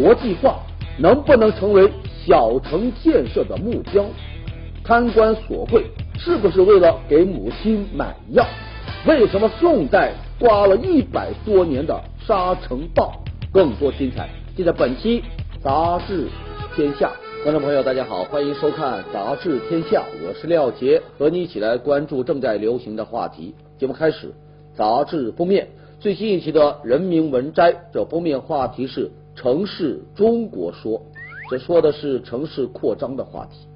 国际化能不能成为小城建设的目标？贪官索贿是不是为了给母亲买药？为什么宋代刮了一百多年的沙尘暴？更多精彩，记得本期杂志天下。观众朋友，大家好，欢迎收看杂志天下，我是廖杰，和你一起来关注正在流行的话题。节目开始，杂志封面最新一期的《人民文摘》，这封面话题是城市中国说，这说的是城市扩张的话题。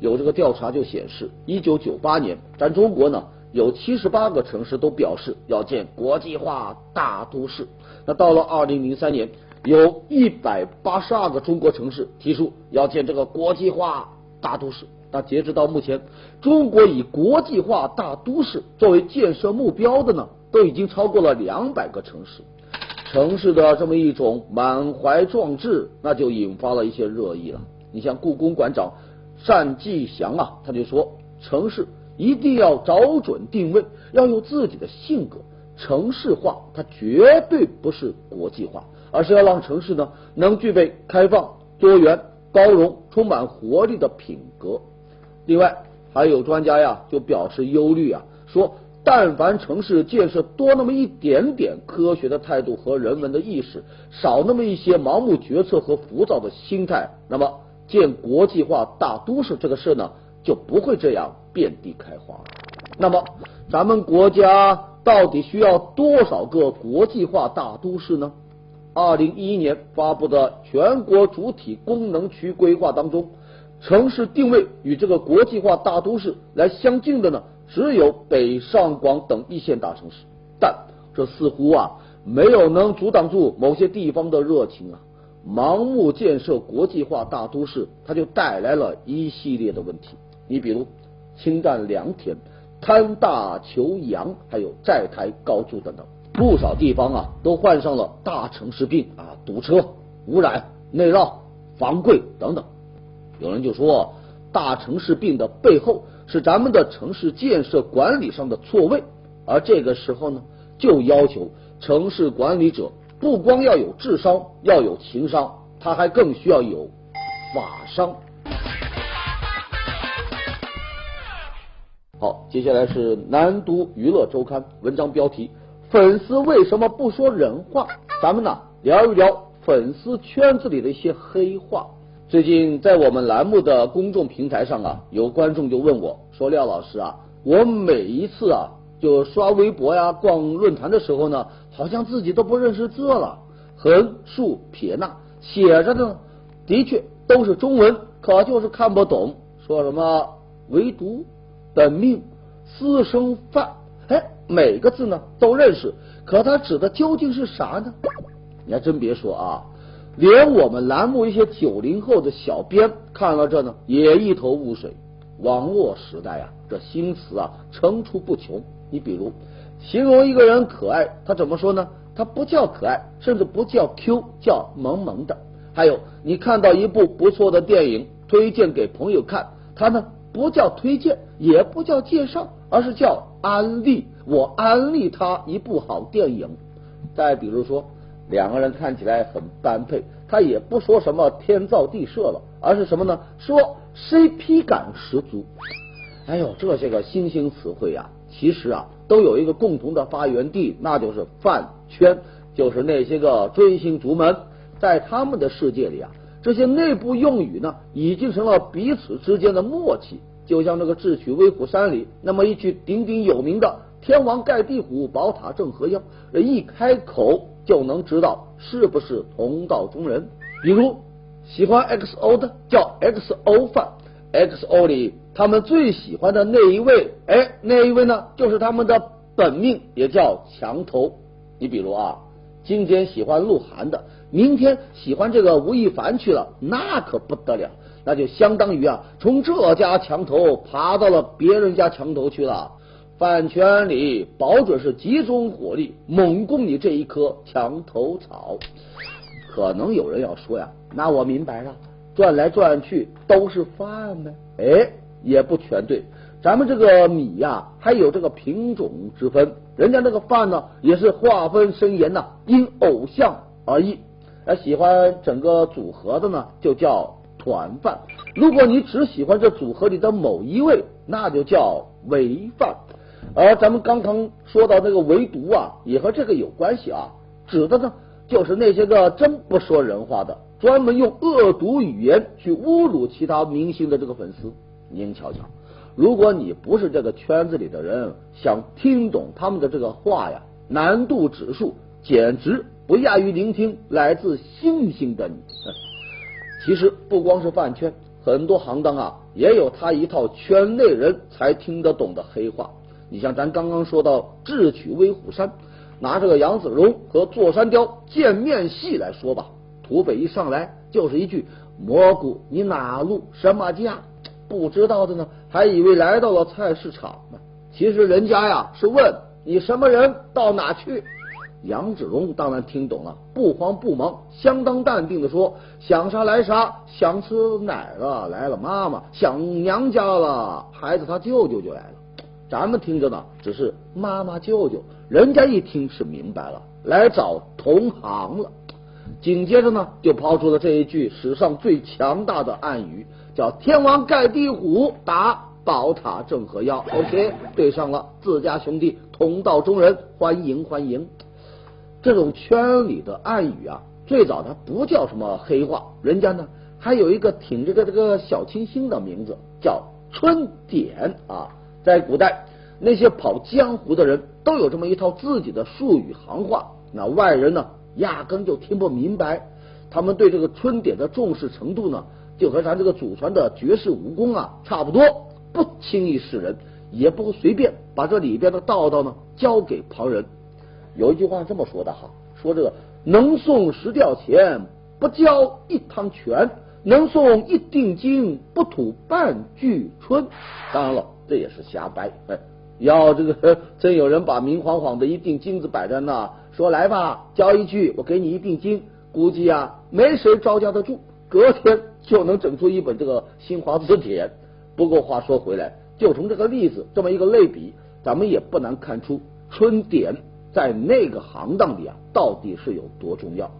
有这个调查就显示，一九九八年，咱中国呢有七十八个城市都表示要建国际化大都市。那到了二零零三年，有一百八十二个中国城市提出要建这个国际化大都市。那截止到目前，中国以国际化大都市作为建设目标的呢，都已经超过了两百个城市。城市的这么一种满怀壮志，那就引发了一些热议了。你像故宫馆长。单霁翔啊，他就说，城市一定要找准定位，要有自己的性格。城市化它绝对不是国际化，而是要让城市呢能具备开放、多元、包容、充满活力的品格。另外，还有专家呀就表示忧虑啊，说但凡城市建设多那么一点点科学的态度和人文的意识，少那么一些盲目决策和浮躁的心态，那么。建国际化大都市这个事呢，就不会这样遍地开花。那么，咱们国家到底需要多少个国际化大都市呢？二零一一年发布的全国主体功能区规划当中，城市定位与这个国际化大都市来相近的呢，只有北上广等一线大城市。但这似乎啊，没有能阻挡住某些地方的热情啊。盲目建设国际化大都市，它就带来了一系列的问题。你比如侵占良田、贪大求洋，还有债台高筑等等，不少地方啊都患上了大城市病啊，堵车、污染、内涝、房贵等等。有人就说，大城市病的背后是咱们的城市建设管理上的错位，而这个时候呢，就要求城市管理者。不光要有智商，要有情商，他还更需要有法商。好，接下来是南都娱乐周刊文章标题：粉丝为什么不说人话？咱们呢聊一聊粉丝圈子里的一些黑话。最近在我们栏目的公众平台上啊，有观众就问我说：“廖老师啊，我每一次啊。”就刷微博呀、逛论坛的时候呢，好像自己都不认识字了，横竖撇捺写着的，的确都是中文，可就是看不懂。说什么唯独、本命、私生饭，哎，每个字呢都认识，可它指的究竟是啥呢？你还真别说啊，连我们栏目一些九零后的小编看了这呢，也一头雾水。网络时代啊，这新词啊层出不穷。你比如形容一个人可爱，他怎么说呢？他不叫可爱，甚至不叫 Q，叫萌萌的。还有，你看到一部不错的电影，推荐给朋友看，他呢不叫推荐，也不叫介绍，而是叫安利。我安利他一部好电影。再比如说，两个人看起来很般配，他也不说什么天造地设了，而是什么呢？说 CP 感十足。哎呦，这些个新兴词汇呀！其实啊，都有一个共同的发源地，那就是饭圈，就是那些个追星族们，在他们的世界里啊，这些内部用语呢，已经成了彼此之间的默契。就像那个智取威虎山里那么一句鼎鼎有名的“天王盖地虎，宝塔镇河妖”，一开口就能知道是不是同道中人。比如喜欢 XO 的叫 XO 范，XO 里。他们最喜欢的那一位，哎，那一位呢，就是他们的本命，也叫墙头。你比如啊，今天喜欢鹿晗的，明天喜欢这个吴亦凡去了，那可不得了，那就相当于啊，从这家墙头爬到了别人家墙头去了。饭圈里保准是集中火力猛攻你这一棵墙头草。可能有人要说呀，那我明白了，转来转去都是饭呗，哎。也不全对，咱们这个米呀，还有这个品种之分，人家那个饭呢，也是划分森严呐，因偶像而异。呃，喜欢整个组合的呢，就叫团饭。如果你只喜欢这组合里的某一位，那就叫唯饭。而咱们刚刚说到那个唯独啊，也和这个有关系啊，指的呢就是那些个真不说人话的，专门用恶毒语言去侮辱其他明星的这个粉丝。您瞧瞧，如果你不是这个圈子里的人，想听懂他们的这个话呀，难度指数简直不亚于聆听来自星星的你。其实不光是饭圈，很多行当啊也有他一套圈内人才听得懂的黑话。你像咱刚刚说到智取威虎山，拿这个杨子荣和座山雕见面戏来说吧，土匪一上来就是一句蘑菇，你哪路什么家？不知道的呢，还以为来到了菜市场呢。其实人家呀是问你什么人到哪去。杨子荣当然听懂了，不慌不忙，相当淡定的说：想啥来啥，想吃奶了来了妈妈，想娘家了孩子他舅舅就来了。咱们听着呢，只是妈妈舅舅，人家一听是明白了，来找同行了。紧接着呢，就抛出了这一句史上最强大的暗语，叫“天王盖地虎，打宝塔镇河妖”。OK，对上了，自家兄弟同道中人，欢迎欢迎。这种圈里的暗语啊，最早它不叫什么黑话，人家呢还有一个挺这个这个小清新的名字，叫春点啊。在古代，那些跑江湖的人都有这么一套自己的术语行话，那外人呢压根就听不明白。他们对这个春典的重视程度呢，就和咱这个祖传的绝世武功啊差不多，不轻易示人，也不会随便把这里边的道道呢交给旁人。有一句话这么说的哈，说这个能送十吊钱，不交一汤泉；能送一锭金，不吐半句春。当然了。这也是瞎掰，哎，要这个真有人把明晃晃的一锭金子摆在那，说来吧，交一句，我给你一锭金，估计啊，没谁招架得住，隔天就能整出一本这个新华字典。不过话说回来，就从这个例子这么一个类比，咱们也不难看出春典在那个行当里啊，到底是有多重要。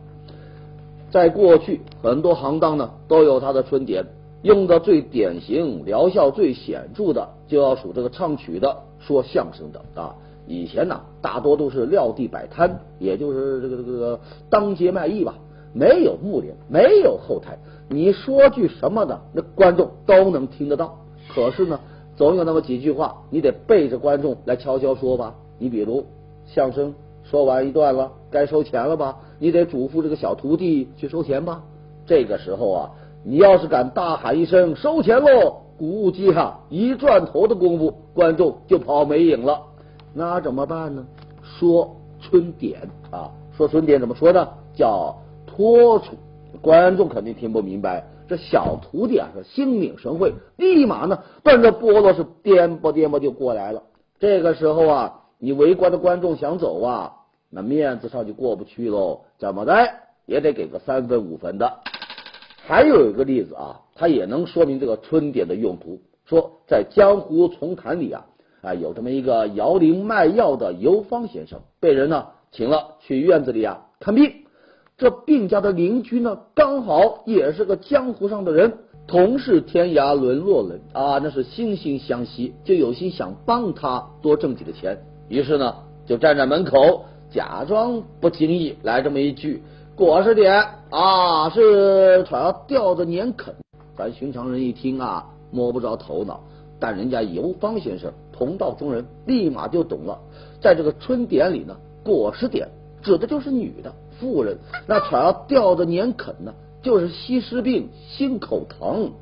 在过去，很多行当呢都有它的春典。用的最典型、疗效最显著的，就要数这个唱曲的、说相声的啊。以前呢，大多都是撂地摆摊，也就是这个这个当街卖艺吧，没有幕帘，没有后台，你说句什么的，那观众都能听得到。可是呢，总有那么几句话，你得背着观众来悄悄说吧。你比如相声说完一段了，该收钱了吧？你得嘱咐这个小徒弟去收钱吧。这个时候啊。你要是敢大喊一声收钱喽，估计哈一转头的功夫，观众就跑没影了。那怎么办呢？说春点啊，说春点怎么说呢？叫托出，观众肯定听不明白。这小徒弟啊是心领神会，立马呢奔着菠萝是颠簸颠簸就过来了。这个时候啊，你围观的观众想走啊，那面子上就过不去喽。怎么的也得给个三分五分的。还有一个例子啊，它也能说明这个春典的用途。说在江湖丛谈里啊，啊有这么一个摇铃卖药的游方先生，被人呢请了去院子里啊看病。这病家的邻居呢，刚好也是个江湖上的人，同是天涯沦落人啊，那是惺惺相惜，就有心想帮他多挣几个钱。于是呢，就站在门口，假装不经意来这么一句。果实点啊，是船要吊着年啃。咱寻常人一听啊，摸不着头脑。但人家游方先生同道中人，立马就懂了。在这个春典里呢，果实点指的就是女的妇人。那船要吊着年啃呢，就是西施病心口疼。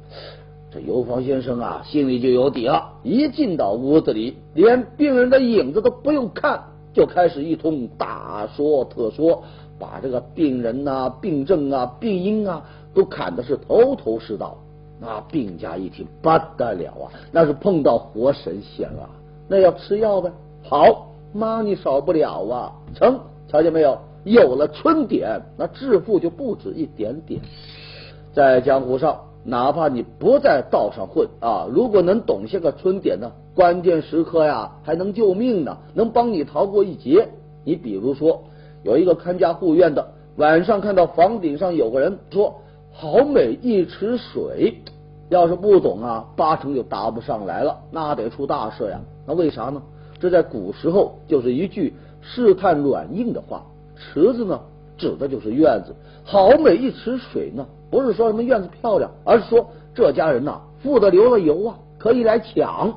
这游方先生啊，心里就有底了。一进到屋子里，连病人的影子都不用看，就开始一通大说特说。把这个病人呐、病症啊、病因啊都砍的是头头是道，那病家一听不得了啊，那是碰到活神仙了。那要吃药呗，好妈你少不了啊，成，瞧见没有？有了春典，那致富就不止一点点。在江湖上，哪怕你不在道上混啊，如果能懂些个春典呢，关键时刻呀还能救命呢，能帮你逃过一劫。你比如说。有一个看家护院的，晚上看到房顶上有个人说：“好美一池水。”要是不懂啊，八成就答不上来了，那得出大事呀。那为啥呢？这在古时候就是一句试探软硬的话。池子呢，指的就是院子。好美一池水呢，不是说什么院子漂亮，而是说这家人呐，富得流了油啊，可以来抢。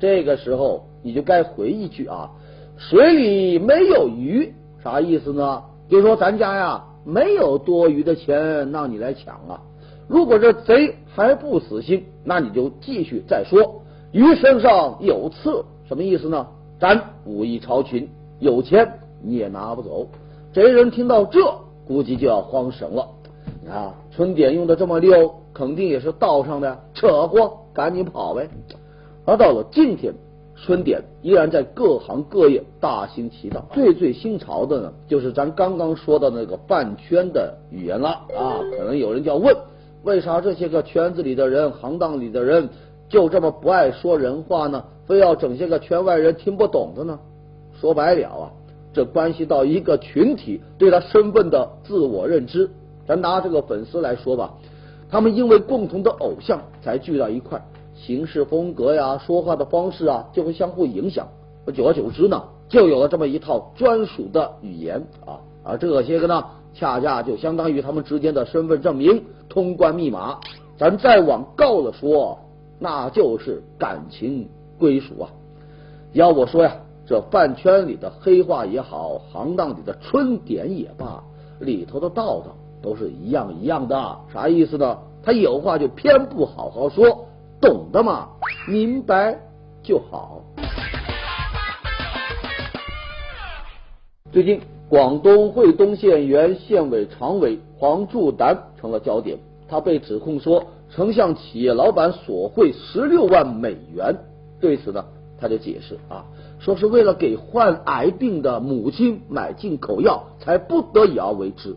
这个时候你就该回一句啊，水里没有鱼，啥意思呢？就说咱家呀没有多余的钱让你来抢啊。如果这贼还不死心，那你就继续再说。鱼身上有刺，什么意思呢？咱武艺超群，有钱你也拿不走。贼人听到这，估计就要慌神了。啊，春典用的这么溜，肯定也是道上的，扯过，赶紧跑呗。而到了今天，春点依然在各行各业大行其道。最最新潮的呢，就是咱刚刚说的那个半圈的语言了啊。可能有人就要问。为啥这些个圈子里的人、行当里的人就这么不爱说人话呢？非要整些个圈外人听不懂的呢？说白了啊，这关系到一个群体对他身份的自我认知。咱拿这个粉丝来说吧，他们因为共同的偶像才聚到一块，行事风格呀、说话的方式啊，就会相互影响。久而久之呢，就有了这么一套专属的语言啊。而这些个呢，恰恰就相当于他们之间的身份证明。通关密码，咱再往高了说，那就是感情归属啊！要我说呀，这饭圈里的黑话也好，行当里的春点也罢，里头的道道都是一样一样的。啥意思呢？他有话就偏不好好说，懂的嘛，明白就好。最近，广东惠东县原县委常委黄柱南成了焦点。他被指控说曾向企业老板索贿十六万美元。对此呢，他就解释啊，说是为了给患癌病的母亲买进口药，才不得已而为之。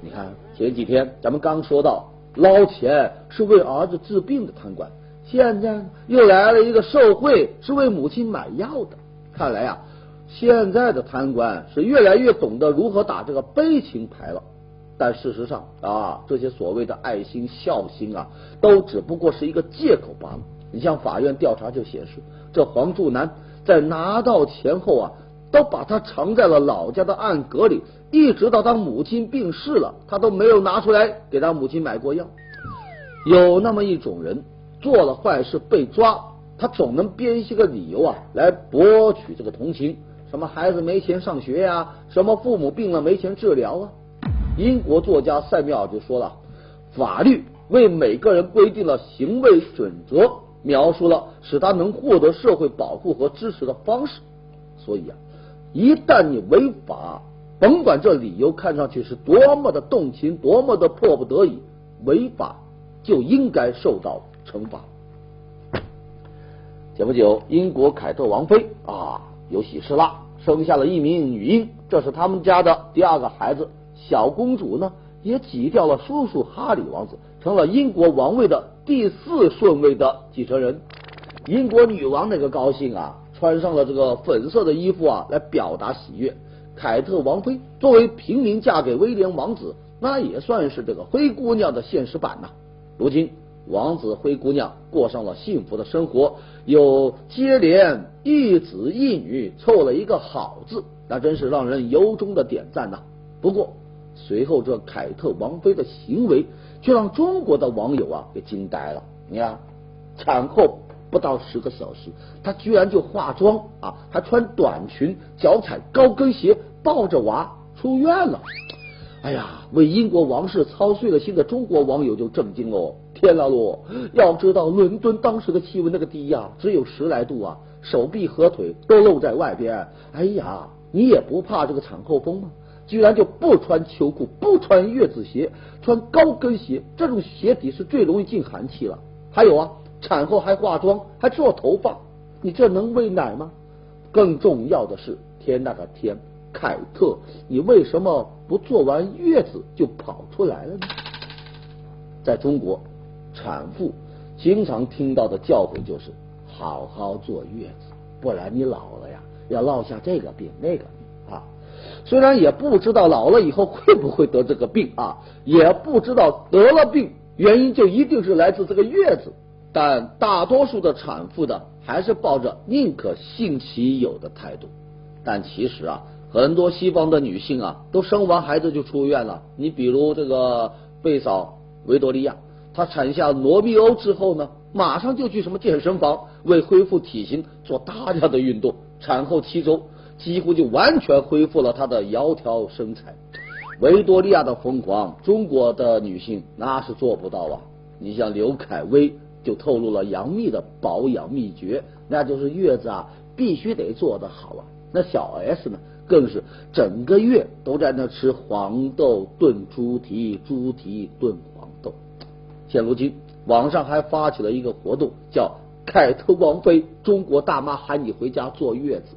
你看前几天咱们刚说到捞钱是为儿子治病的贪官，现在又来了一个受贿是为母亲买药的。看来啊，现在的贪官是越来越懂得如何打这个悲情牌了。但事实上啊，这些所谓的爱心孝心啊，都只不过是一个借口罢了。你像法院调查就显示，这黄柱南在拿到钱后啊，都把它藏在了老家的暗格里，一直到他母亲病逝了，他都没有拿出来给他母亲买过药。有那么一种人，做了坏事被抓，他总能编一些个理由啊，来博取这个同情。什么孩子没钱上学呀，什么父母病了没钱治疗啊。英国作家塞缪尔就说了：“法律为每个人规定了行为准则，描述了使他能获得社会保护和支持的方式。所以啊，一旦你违法，甭管这理由看上去是多么的动情，多么的迫不得已，违法就应该受到惩罚。”前不久，英国凯特王妃啊有喜事啦，生下了一名女婴，这是他们家的第二个孩子。小公主呢，也挤掉了叔叔哈里王子，成了英国王位的第四顺位的继承人。英国女王那个高兴啊，穿上了这个粉色的衣服啊，来表达喜悦。凯特王妃作为平民嫁给威廉王子，那也算是这个灰姑娘的现实版呐。如今王子灰姑娘过上了幸福的生活，有接连一子一女，凑了一个好字，那真是让人由衷的点赞呐。不过。随后，这凯特王妃的行为却让中国的网友啊给惊呆了。你看，产后不到十个小时，她居然就化妆啊，还穿短裙，脚踩高跟鞋，抱着娃出院了。哎呀，为英国王室操碎了心的中国网友就震惊喽！天啦喽！要知道，伦敦当时的气温那个低呀，只有十来度啊，手臂和腿都露在外边。哎呀，你也不怕这个产后风吗？居然就不穿秋裤，不穿月子鞋，穿高跟鞋，这种鞋底是最容易进寒气了。还有啊，产后还化妆，还做头发，你这能喂奶吗？更重要的是，天大的天，凯特，你为什么不做完月子就跑出来了呢？在中国，产妇经常听到的教诲就是好好坐月子，不然你老了呀，要落下这个病那个病啊。虽然也不知道老了以后会不会得这个病啊，也不知道得了病原因就一定是来自这个月子，但大多数的产妇呢，还是抱着宁可信其有的态度。但其实啊，很多西方的女性啊，都生完孩子就出院了。你比如这个贝嫂维多利亚，她产下罗密欧之后呢，马上就去什么健身房为恢复体型做大量的运动，产后七周。几乎就完全恢复了她的窈窕身材。维多利亚的疯狂，中国的女性那是做不到啊！你像刘恺威就透露了杨幂的保养秘诀，那就是月子啊必须得做得好啊。那小 S 呢，更是整个月都在那吃黄豆炖猪蹄，猪蹄炖黄豆。现如今网上还发起了一个活动，叫“凯特王妃中国大妈喊你回家坐月子”。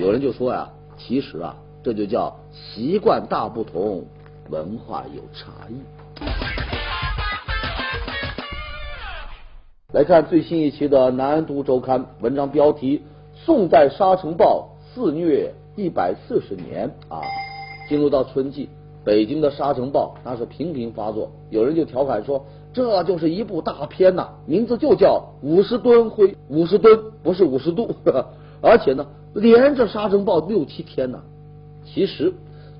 有人就说呀，其实啊，这就叫习惯大不同，文化有差异。来看最新一期的《南都周刊》文章标题：宋代沙尘暴肆虐一百四十年啊！进入到春季，北京的沙尘暴那是频频发作。有人就调侃说，这就是一部大片呐，名字就叫五十吨灰，五十吨不是五十度，而且呢。连着沙尘暴六七天呢。其实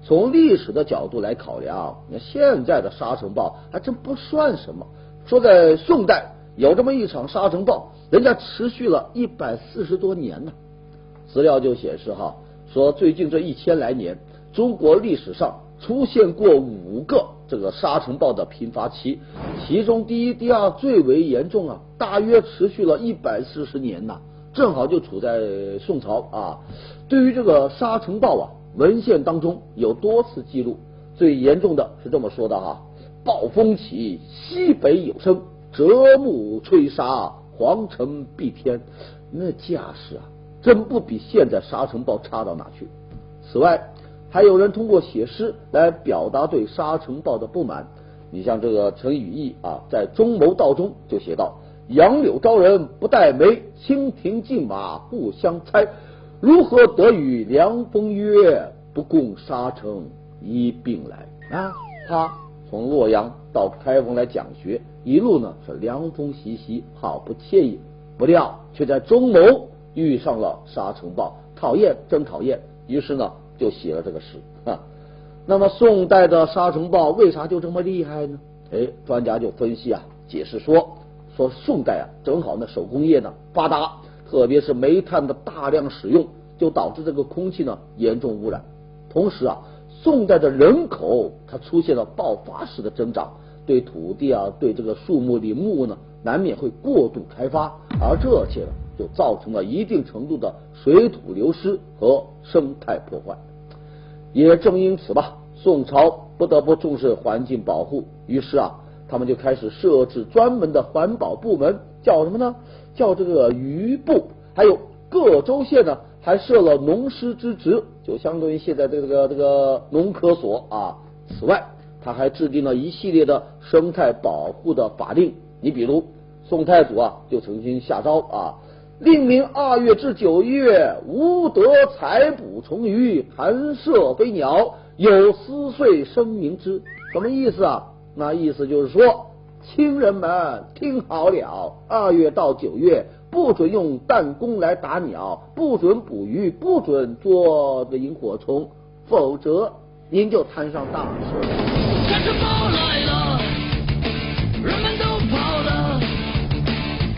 从历史的角度来考量，那现在的沙尘暴还真不算什么。说在宋代有这么一场沙尘暴，人家持续了一百四十多年呢。资料就显示哈，说最近这一千来年，中国历史上出现过五个这个沙尘暴的频发期，其中第一、第二最为严重啊，大约持续了一百四十年呐。正好就处在宋朝啊。对于这个沙尘暴啊，文献当中有多次记录。最严重的是这么说的哈：暴风起，西北有声，折木吹沙，黄尘蔽天。那架势啊，真不比现在沙尘暴差到哪去。此外，还有人通过写诗来表达对沙尘暴的不满。你像这个陈与义啊，在《中谋道》中就写道。杨柳招人不带眉，蜻蜓竞马不相猜。如何得与凉风约？不共沙尘一并来啊！他从洛阳到开封来讲学，一路呢是凉风习习，好不惬意。不料却在中牟遇上了沙尘暴，讨厌，真讨厌。于是呢就写了这个诗啊。那么宋代的沙尘暴为啥就这么厉害呢？哎，专家就分析啊，解释说。说宋代啊，正好那手工业呢发达，特别是煤炭的大量使用，就导致这个空气呢严重污染。同时啊，宋代的人口它出现了爆发式的增长，对土地啊，对这个树木林木呢，难免会过度开发，而这些呢，就造成了一定程度的水土流失和生态破坏。也正因此吧，宋朝不得不重视环境保护，于是啊。他们就开始设置专门的环保部门，叫什么呢？叫这个余部。还有各州县呢，还设了农师之职，就相当于现在这个这个农科所啊。此外，他还制定了一系列的生态保护的法令。你比如，宋太祖啊，就曾经下诏啊，令民二月至九月，无得采捕虫鱼，弹射飞鸟，有撕碎生民之。什么意思啊？那意思就是说，亲人们听好了，二月到九月不准用弹弓来打鸟，不准捕鱼，不准捉个萤火虫，否则您就摊上大事。来了，人们都跑了，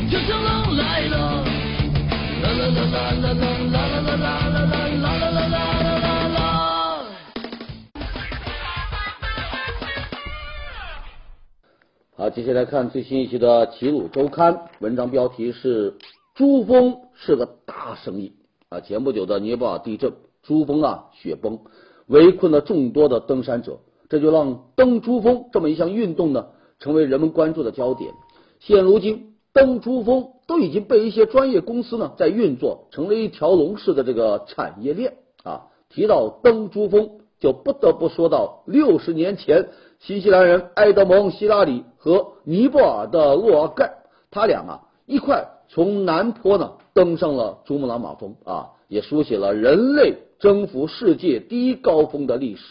就像狼来了，啦啦啦啦啦啦啦啦啦啦好，接下来看最新一期的《齐鲁周刊》，文章标题是“珠峰是个大生意”。啊，前不久的尼泊尔地震，珠峰啊雪崩，围困了众多的登山者，这就让登珠峰这么一项运动呢，成为人们关注的焦点。现如今，登珠峰都已经被一些专业公司呢在运作，成了一条龙式的这个产业链啊。提到登珠峰，就不得不说到六十年前。新西兰人埃德蒙·希拉里和尼泊尔的洛尔盖，他俩啊一块从南坡呢登上了珠穆朗玛峰啊，也书写了人类征服世界第一高峰的历史。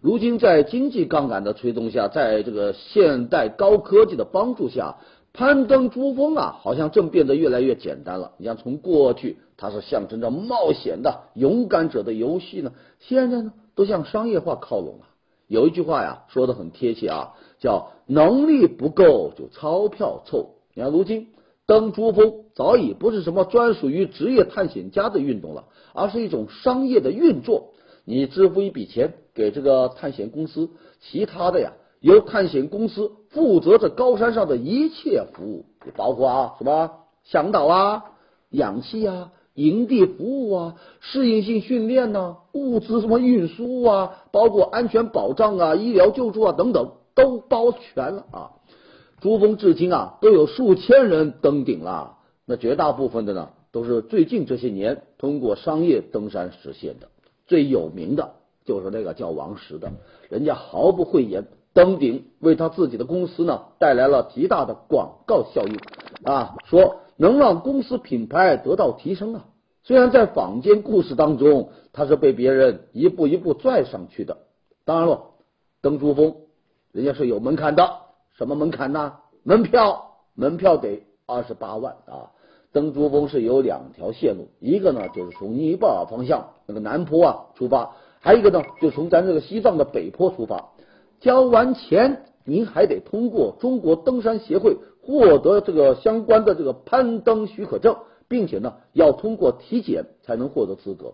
如今，在经济杠杆的推动下，在这个现代高科技的帮助下，攀登珠峰啊，好像正变得越来越简单了。你像从过去它是象征着冒险的勇敢者的游戏呢，现在呢都向商业化靠拢了。有一句话呀，说的很贴切啊，叫能力不够就钞票凑。你看，如今登珠峰早已不是什么专属于职业探险家的运动了，而是一种商业的运作。你支付一笔钱给这个探险公司，其他的呀由探险公司负责这高山上的一切服务，包括啊什么向导啊、氧气啊、营地服务啊、适应性训练呐、物资什么运输啊，包括安全保障啊、医疗救助啊等等，都包全了啊。珠峰至今啊都有数千人登顶了，那绝大部分的呢都是最近这些年通过商业登山实现的。最有名的就是那个叫王石的，人家毫不讳言，登顶为他自己的公司呢带来了极大的广告效应啊，说能让公司品牌得到提升啊。虽然在坊间故事当中，他是被别人一步一步拽上去的。当然了，登珠峰人家是有门槛的，什么门槛呢？门票，门票得二十八万啊。登珠峰是有两条线路，一个呢就是从尼泊尔方向那个南坡啊出发，还有一个呢就从咱这个西藏的北坡出发。交完钱，您还得通过中国登山协会获得这个相关的这个攀登许可证，并且呢要通过体检才能获得资格。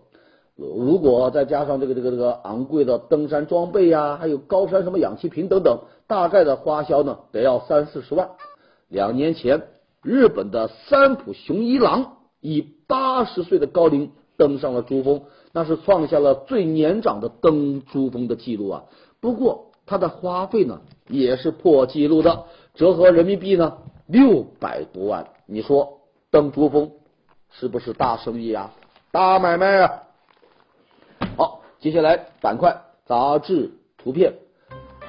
如果再加上这个这个这个昂贵的登山装备呀，还有高山什么氧气瓶等等，大概的花销呢得要三四十万。两年前。日本的三浦雄一郎以八十岁的高龄登上了珠峰，那是创下了最年长的登珠峰的记录啊！不过他的花费呢也是破纪录的，折合人民币呢六百多万。你说登珠峰是不是大生意啊？大买卖啊！好，接下来板块杂志图片，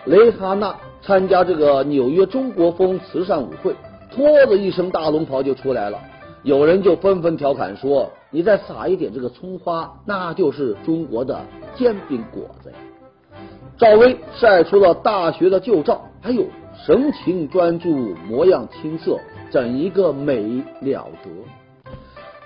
雷哈娜参加这个纽约中国风慈善舞会。拖着一身大龙袍就出来了，有人就纷纷调侃说：“你再撒一点这个葱花，那就是中国的煎饼果子呀。”赵薇晒出了大学的旧照，哎呦，神情专注，模样青涩，整一个美了得。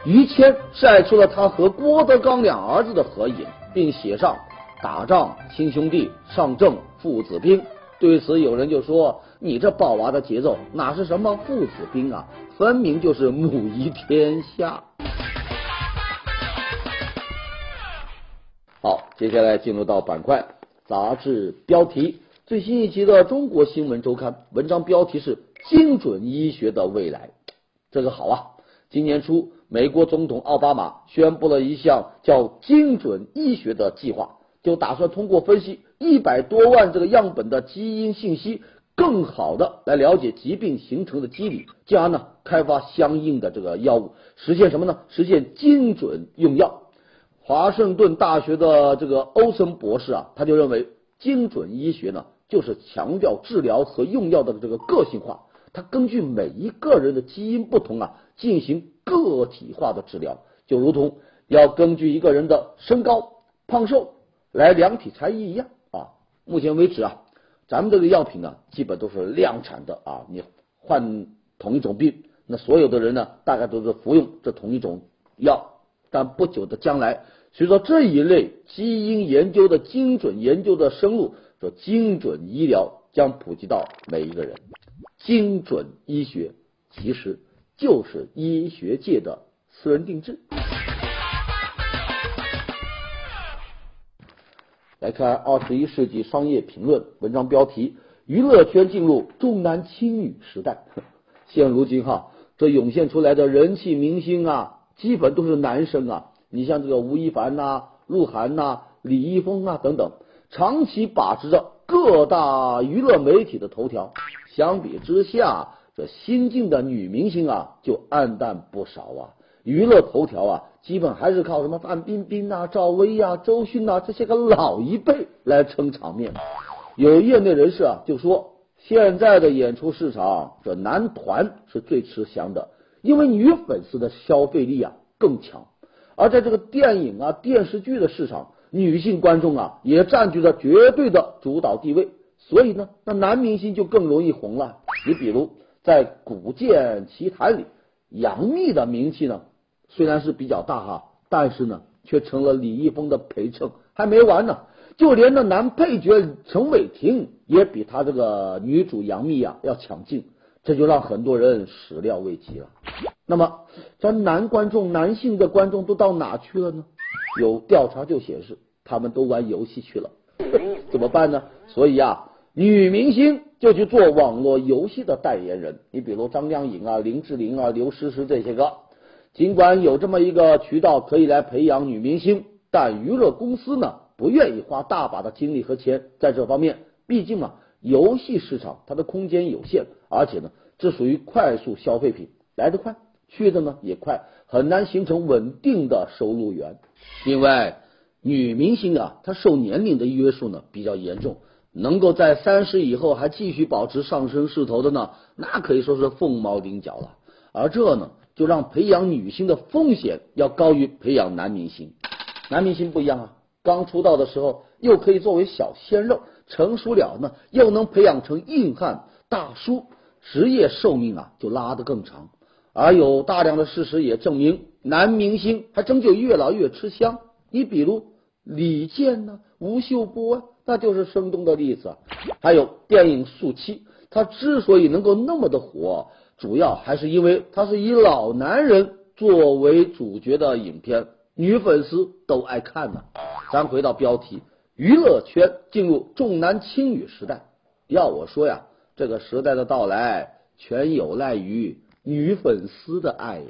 于谦晒出了他和郭德纲两儿子的合影，并写上“打仗亲兄弟，上阵父子兵”。对此，有人就说。你这抱娃的节奏哪是什么父子兵啊，分明就是母仪天下。好，接下来进入到板块杂志标题，最新一期的《中国新闻周刊》文章标题是“精准医学的未来”，这个好啊！今年初，美国总统奥巴马宣布了一项叫“精准医学”的计划，就打算通过分析一百多万这个样本的基因信息。更好的来了解疾病形成的机理，进而呢开发相应的这个药物，实现什么呢？实现精准用药。华盛顿大学的这个欧森博士啊，他就认为精准医学呢就是强调治疗和用药的这个个性化，它根据每一个人的基因不同啊进行个体化的治疗，就如同要根据一个人的身高胖瘦来量体裁衣一样啊。目前为止啊。咱们这个药品呢，基本都是量产的啊。你患同一种病，那所有的人呢，大概都是服用这同一种药。但不久的将来，随着这一类基因研究的精准研究的深入，说精准医疗将普及到每一个人。精准医学其实就是医学界的私人定制。来看二十一世纪商业评论文章标题：娱乐圈进入重男轻女时代。现如今哈，这涌现出来的人气明星啊，基本都是男生啊。你像这个吴亦凡呐、鹿晗呐、李易峰啊等等，长期把持着各大娱乐媒体的头条。相比之下，这新晋的女明星啊，就暗淡不少啊。娱乐头条啊，基本还是靠什么范冰冰啊、赵薇呀、周迅呐这些个老一辈来撑场面。有业内人士啊就说，现在的演出市场，这男团是最吃香的，因为女粉丝的消费力啊更强。而在这个电影啊、电视剧的市场，女性观众啊也占据着绝对的主导地位，所以呢，那男明星就更容易红了。你比如在《古剑奇谭》里，杨幂的名气呢虽然是比较大哈，但是呢却成了李易峰的陪衬。还没完呢，就连那男配角陈伟霆也比他这个女主杨幂啊要抢镜，这就让很多人始料未及了。那么，咱男观众、男性的观众都到哪去了呢？有调查就显示，他们都玩游戏去了。怎么办呢？所以啊，女明星就去做网络游戏的代言人。你比如张靓颖啊、林志玲啊、刘诗诗这些个。尽管有这么一个渠道可以来培养女明星，但娱乐公司呢不愿意花大把的精力和钱在这方面。毕竟啊，游戏市场它的空间有限，而且呢，这属于快速消费品，来得快。去的呢也快，很难形成稳定的收入源。另外，女明星啊，她受年龄的约束呢比较严重，能够在三十以后还继续保持上升势头的呢，那可以说是凤毛麟角了。而这呢，就让培养女星的风险要高于培养男明星。男明星不一样啊，刚出道的时候又可以作为小鲜肉，成熟了呢又能培养成硬汉大叔，职业寿命啊就拉得更长。而有大量的事实也证明，男明星还真就越老越吃香。你比如李健呢，吴秀波啊，那就是生动的例子。还有电影《速七》，他之所以能够那么的火，主要还是因为他是以老男人作为主角的影片，女粉丝都爱看呢。咱回到标题，娱乐圈进入重男轻女时代。要我说呀，这个时代的到来，全有赖于。女粉丝的爱。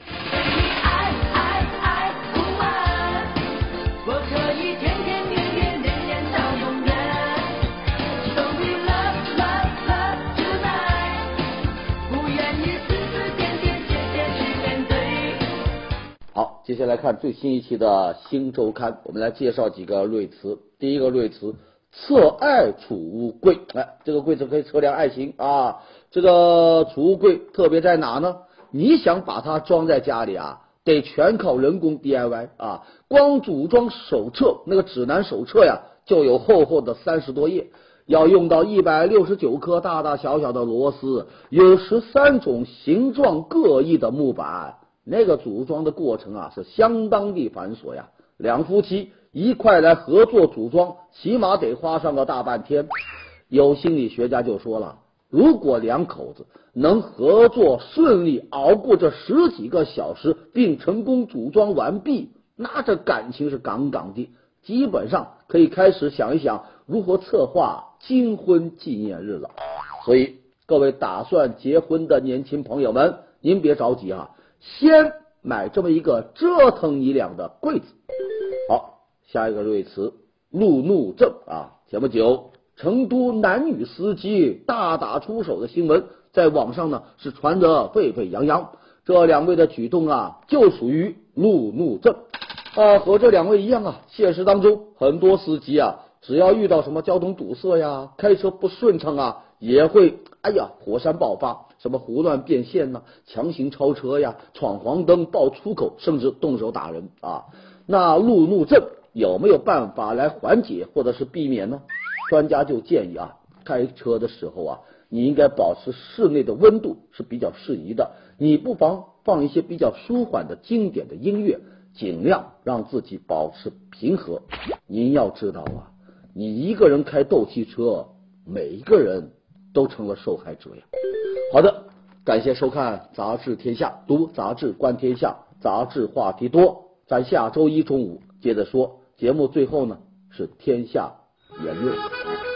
好，接下来看最新一期的《新周刊》，我们来介绍几个瑞词。第一个瑞词，测爱储物柜。哎，这个柜子可以测量爱情啊。这个储物柜特别在哪呢？你想把它装在家里啊，得全靠人工 DIY 啊！光组装手册那个指南手册呀，就有厚厚的三十多页，要用到一百六十九颗大大小小的螺丝，有十三种形状各异的木板。那个组装的过程啊，是相当的繁琐呀。两夫妻一块来合作组装，起码得花上个大半天。有心理学家就说了。如果两口子能合作顺利熬过这十几个小时，并成功组装完毕，那这感情是杠杠的，基本上可以开始想一想如何策划金婚纪念日了。所以，各位打算结婚的年轻朋友们，您别着急啊，先买这么一个折腾你俩的柜子。好，下一个瑞词，路怒症啊，前不久。成都男女司机大打出手的新闻，在网上呢是传得沸沸扬扬。这两位的举动啊，就属于路怒症啊，和这两位一样啊。现实当中，很多司机啊，只要遇到什么交通堵塞呀、开车不顺畅啊，也会哎呀火山爆发，什么胡乱变线呐、强行超车呀、闯黄灯、爆粗口，甚至动手打人啊。那路怒症有没有办法来缓解或者是避免呢？专家就建议啊，开车的时候啊，你应该保持室内的温度是比较适宜的。你不妨放一些比较舒缓的经典的音乐，尽量让自己保持平和。您要知道啊，你一个人开斗气车，每一个人都成了受害者呀。好的，感谢收看《杂志天下》，读杂志观天下，杂志话题多。咱下周一中午接着说。节目最后呢是天下。也没。